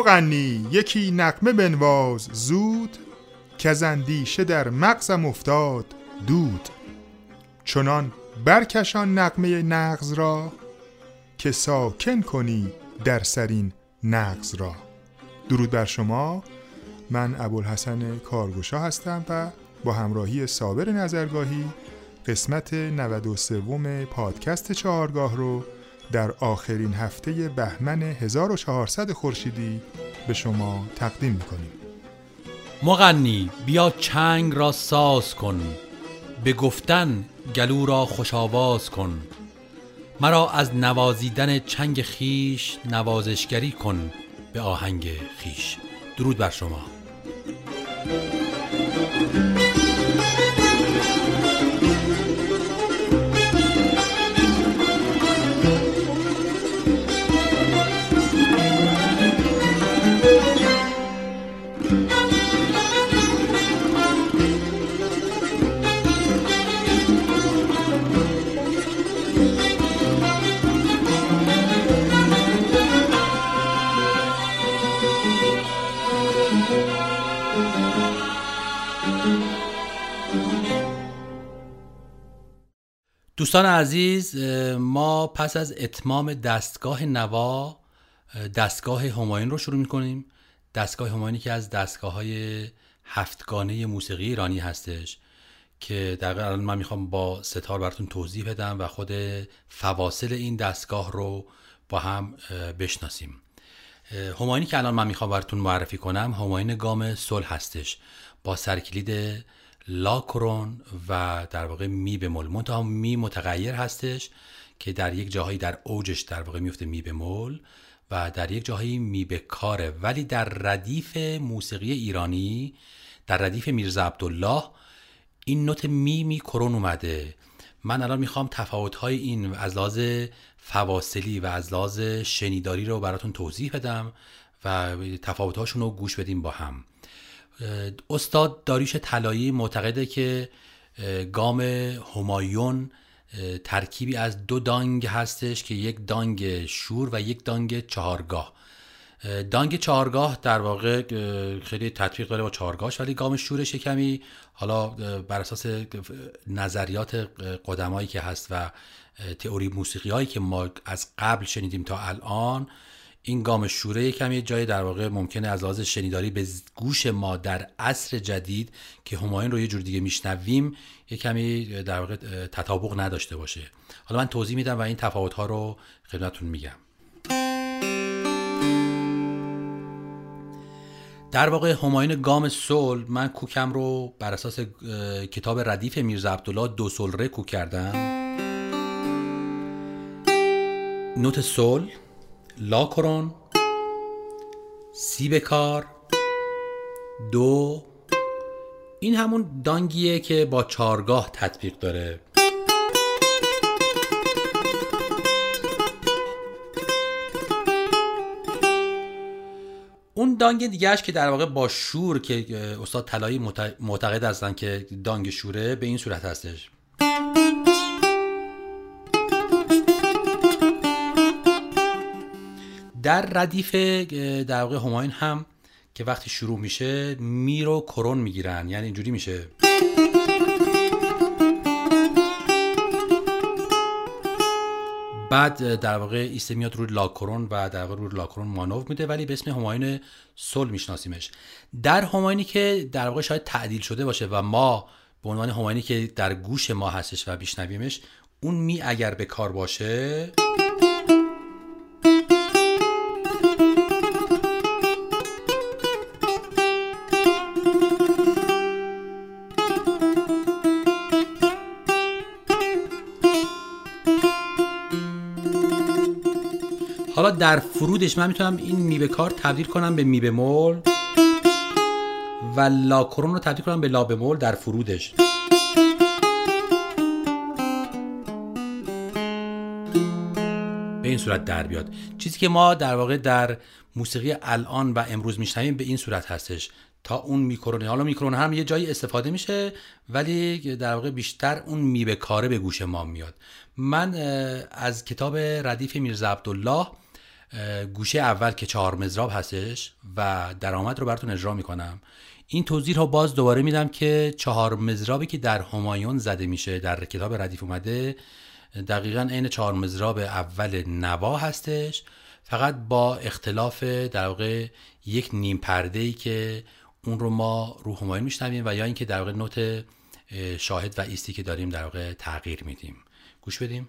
مغنی یکی نقمه بنواز زود که اندیشه در مغزم افتاد دود. چنان برکشان نقمه نغز را که ساکن کنی در سرین نغز را. درود بر شما. من ابوالحسن کارگوشا هستم و با همراهی صابر نظرگاهی قسمت 93 پادکست چهارگاه رو در آخرین هفته بهمن 1400 خورشیدی به شما تقدیم می‌کنیم. مغنی بیا چنگ را ساز کن. به گفتن گلو را خوش آواز کن. مرا از نوازیدن چنگ خیش نوازشگری کن به آهنگ خیش. درود بر شما. دوستان عزیز ما پس از اتمام دستگاه نوا دستگاه هماین رو شروع می‌کنیم. دستگاه هماینی که از دستگاه های هفتگانه موسیقی ایرانی هستش که در الان من می‌خوام با ستار براتون توضیح بدم و خود فواصل این دستگاه رو با هم بشناسیم. هماینی که الان من می‌خوام براتون معرفی کنم هماین گام سل هستش. با سرکلید لا کرون و در واقع می بمول. منتها می متغیر هستش که در یک جاهایی در اوجش در واقع میفته می بمول و در یک جاهایی می به کاره ولی در ردیف موسیقی ایرانی در ردیف میرزا عبدالله این نوت می می کرون اومده. من الان می‌خوام تفاوت های این از لحاظ فواصلی و از لحاظ شنیداری رو براتون توضیح بدم و تفاوت هاشون رو گوش بدیم با هم. استاد داریش طلایی معتقده که گام همایون ترکیبی از دو دانگ هستش که یک دانگ شور و یک دانگ چهارگاه. دانگ چهارگاه در واقع خیلی تطبیق داره با چهارگاهش ولی گام شورش کمی حالا بر اساس نظریات قدمایی که هست و تئوری موسیقی هایی که ما از قبل شنیدیم تا الان این گام شوره کمی جای در واقع ممکنه از لحاظ شنیداری به گوش ما در عصر جدید که همایون رو یه جور دیگه میشنویم یه کمی در واقع تطابق نداشته باشه. حالا من توضیح میدم و این تفاوت ها رو خدمتتون میگم. در واقع همایون گام سول من کوکم رو بر اساس کتاب ردیف میرزا عبدالله دو سول ره کوک کردم. نوت سول لا کرون سی بکار دو. این همون دانگیه که با چارگاه تطبیق داره. اون دانگ دیگهش که در واقع با شور که استاد طلایی معتقد هستن که دانگ شوره به این صورت هستش. در ردیف در واقع هماین هم که وقتی شروع میشه می رو کرون می‌گیرن. یعنی اینجوری میشه. بعد در واقع ایسته میاد روی لاکرون و در واقع روی لاکرون مانو میده ولی به اسم هماین سل میشناسیمش. در هماینی که در واقع شاید تعدیل شده باشه و ما به عنوان هماینی که در گوش ما هستش و بیشنویمش اون می اگر به کار باشه در فرودش من می‌تونم این می کار تبدیل کنم به می بمول و لا کرون رو تبدیل کنم به لا بمول در فرودش. به این صورت در بیاد. چیزی که ما در واقع در موسیقی الان و امروز میشنویم به این صورت هستش. تا اون میکرونه حالا میکرون هم یه جایی استفاده میشه ولی در واقع بیشتر اون می به کاره به گوش ما میاد. من از کتاب ردیف میرزا عبدالله گوشه اول که چهار مزراب هستش و درآمد رو براتون اجرا می‌کنم. این توضیح رو باز دوباره میدم که چهار مزرابی که در همایون زده میشه در کتاب ردیف اومده دقیقا عین چهار مزراب اول نوا هستش. فقط با اختلاف در واقع یک نیم پرده ای که اون رو ما رو همایون میشنویم و یا اینکه در واقع نوت شاهد و ایستی که داریم در واقع تغییر میدیم. گوش بدیم.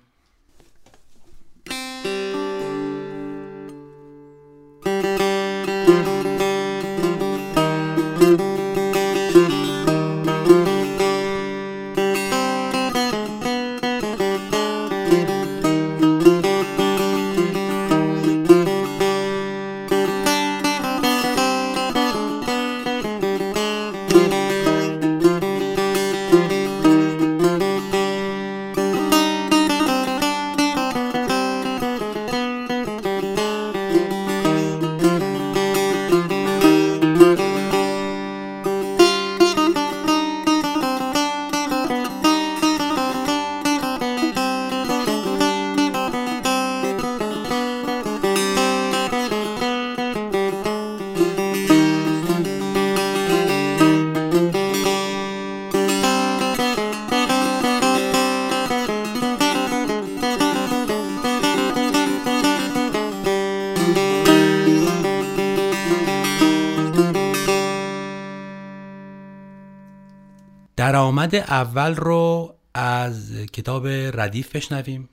درآمد اول رو از کتاب ردیف بشنویم.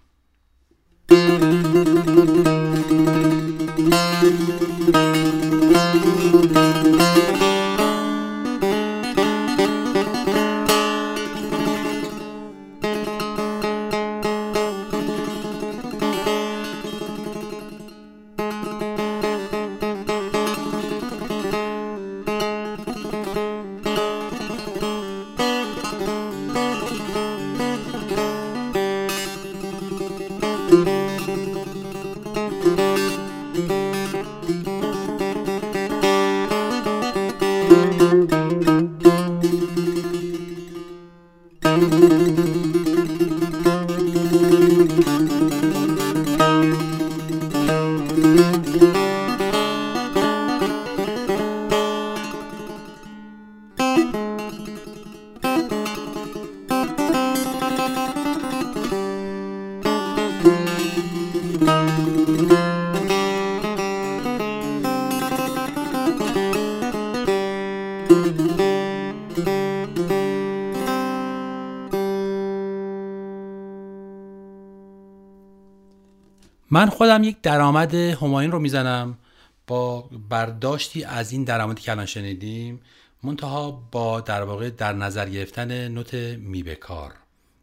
من خودم یک درآمد هماین رو می‌زنم با برداشتی از این درآمدی که الان شنیدیم منتها با در واقع در نظر گرفتن نوت می کار.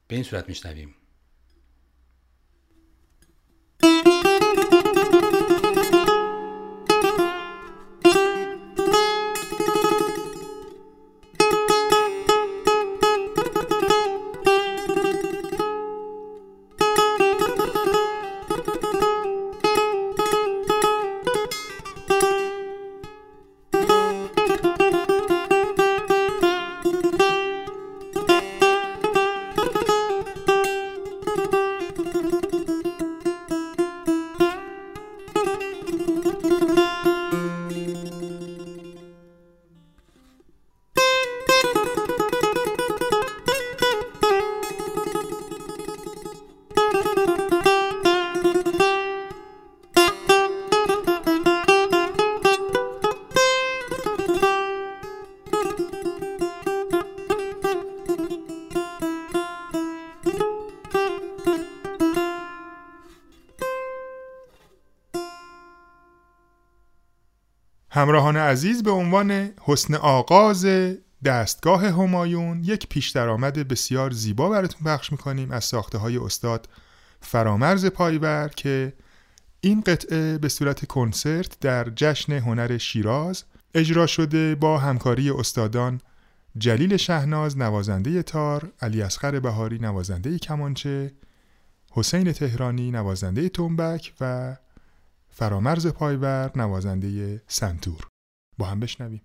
به این صورت میشنویم. همراهان عزیز به عنوان حسن آغاز دستگاه همایون یک پیش درآمد بسیار زیبا براتون پخش می‌کنیم از ساخته های استاد فرامرز پایور که این قطعه به صورت کنسرت در جشن هنر شیراز اجرا شده با همکاری استادان جلیل شهناز نوازنده تار، علی اصغر بهاری نوازنده کمانچه، حسین تهرانی نوازنده تنبک و فرامرز پایور نوازنده سنتور. با هم بشنویم.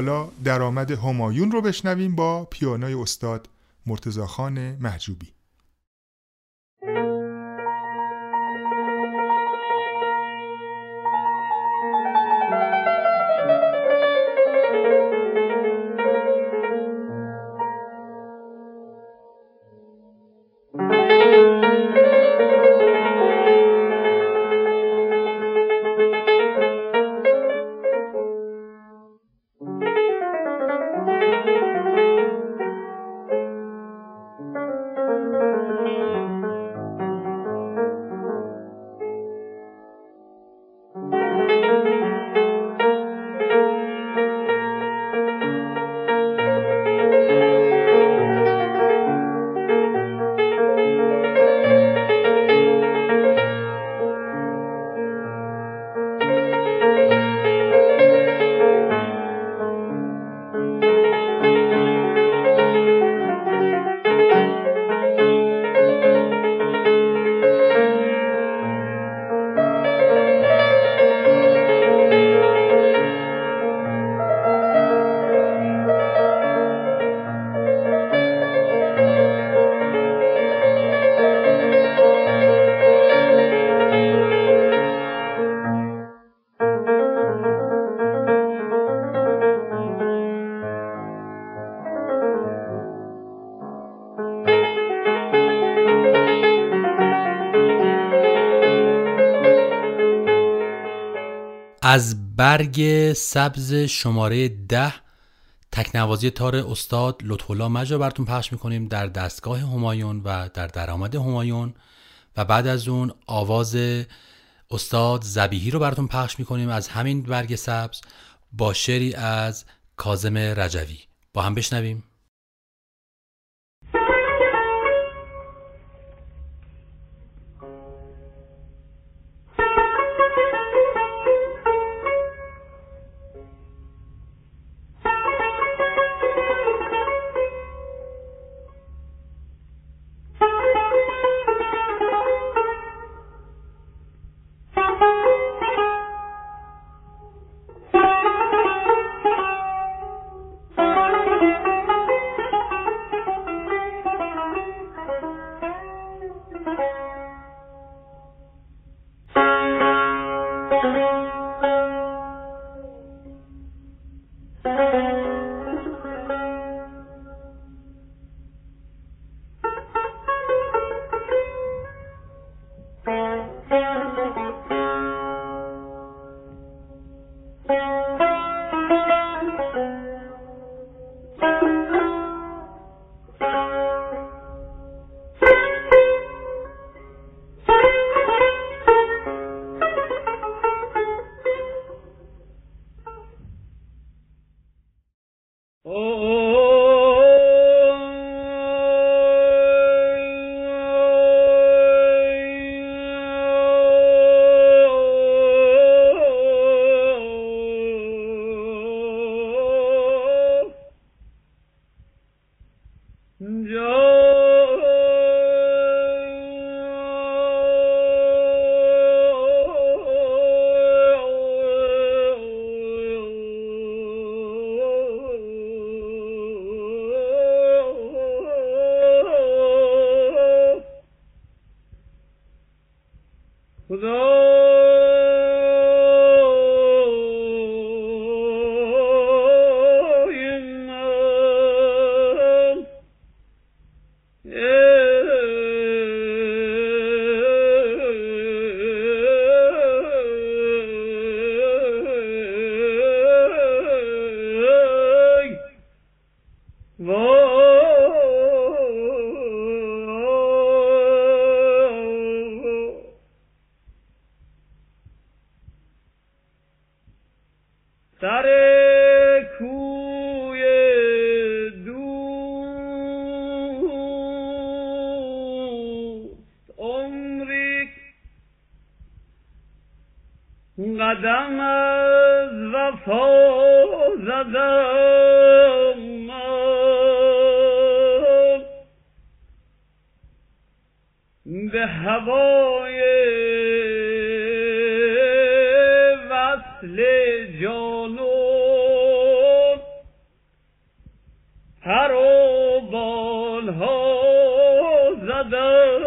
حالا درآمد همایون رو بشنویم با پیانوی استاد مرتزاخان محجوبی از برگ سبز شماره ده تکنوازی تار استاد لطفالله مجا براتون پخش می‌کنیم در دستگاه همایون و در درآمد همایون. و بعد از اون آواز استاد زبیهی رو براتون پخش می‌کنیم از همین برگ سبز با شعری از کازم رجوی. با هم بشنویم. به هوای وصل جانون. پر و بالها زدم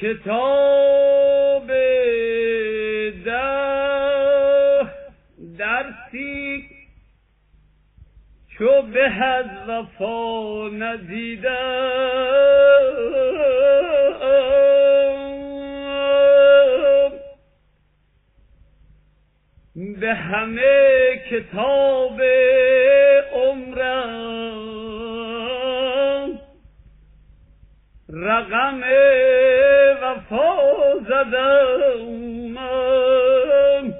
کتاب ده درسی چو به از وفا ندیده. به همه کتاب عمرم رقم وفا زدم من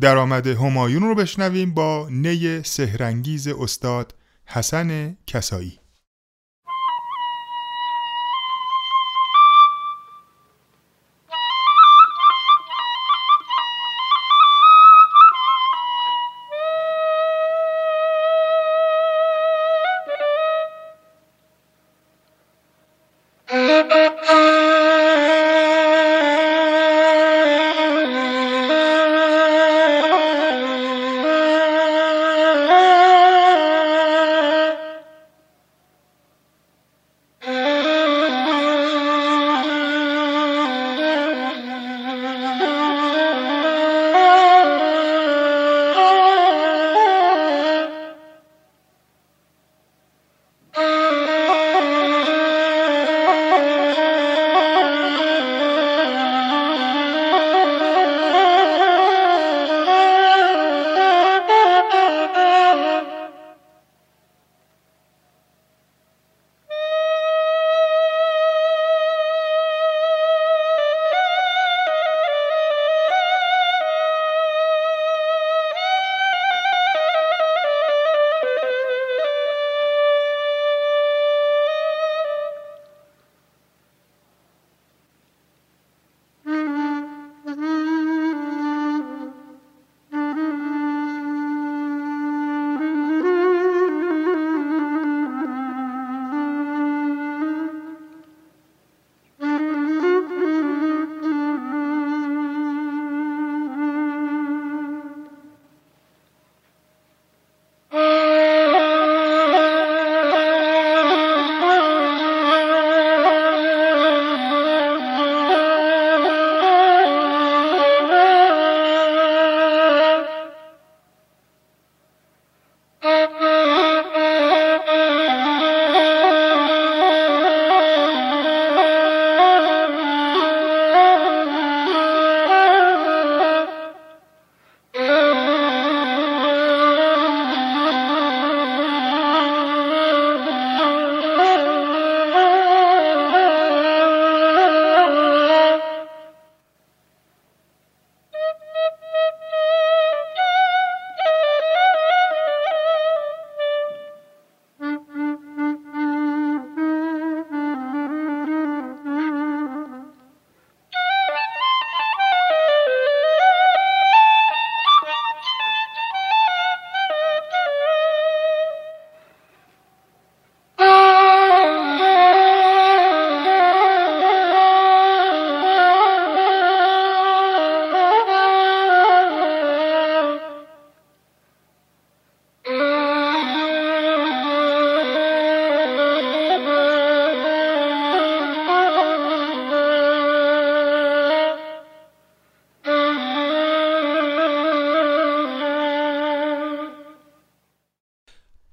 درآمد همایون رو بشنویم با نی سهرنگیز استاد حسن کسایی.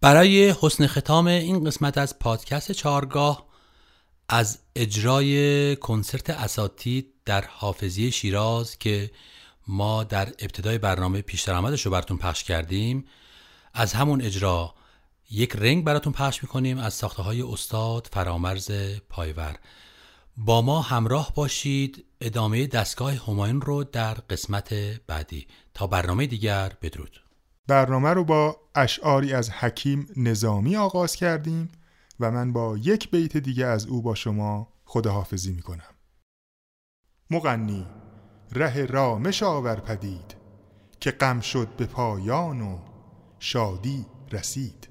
برای حسن ختام این قسمت از پادکست چارگاه از اجرای کنسرت اساتید در حافظی شیراز که ما در ابتدای برنامه پیش رو براتون پخش کردیم از همون اجرا یک رنگ براتون پخش می‌کنیم از ساخته های استاد فرامرز پایور. با ما همراه باشید ادامه دستگاه هماین رو در قسمت بعدی. تا برنامه دیگر بدرود. برنامه رو با اشعاری از حکیم نظامی آغاز کردیم و من با یک بیت دیگه از او با شما خداحافظی می کنم. مغنی ره رامش آور پدید که غم شد به پایان و شادی رسید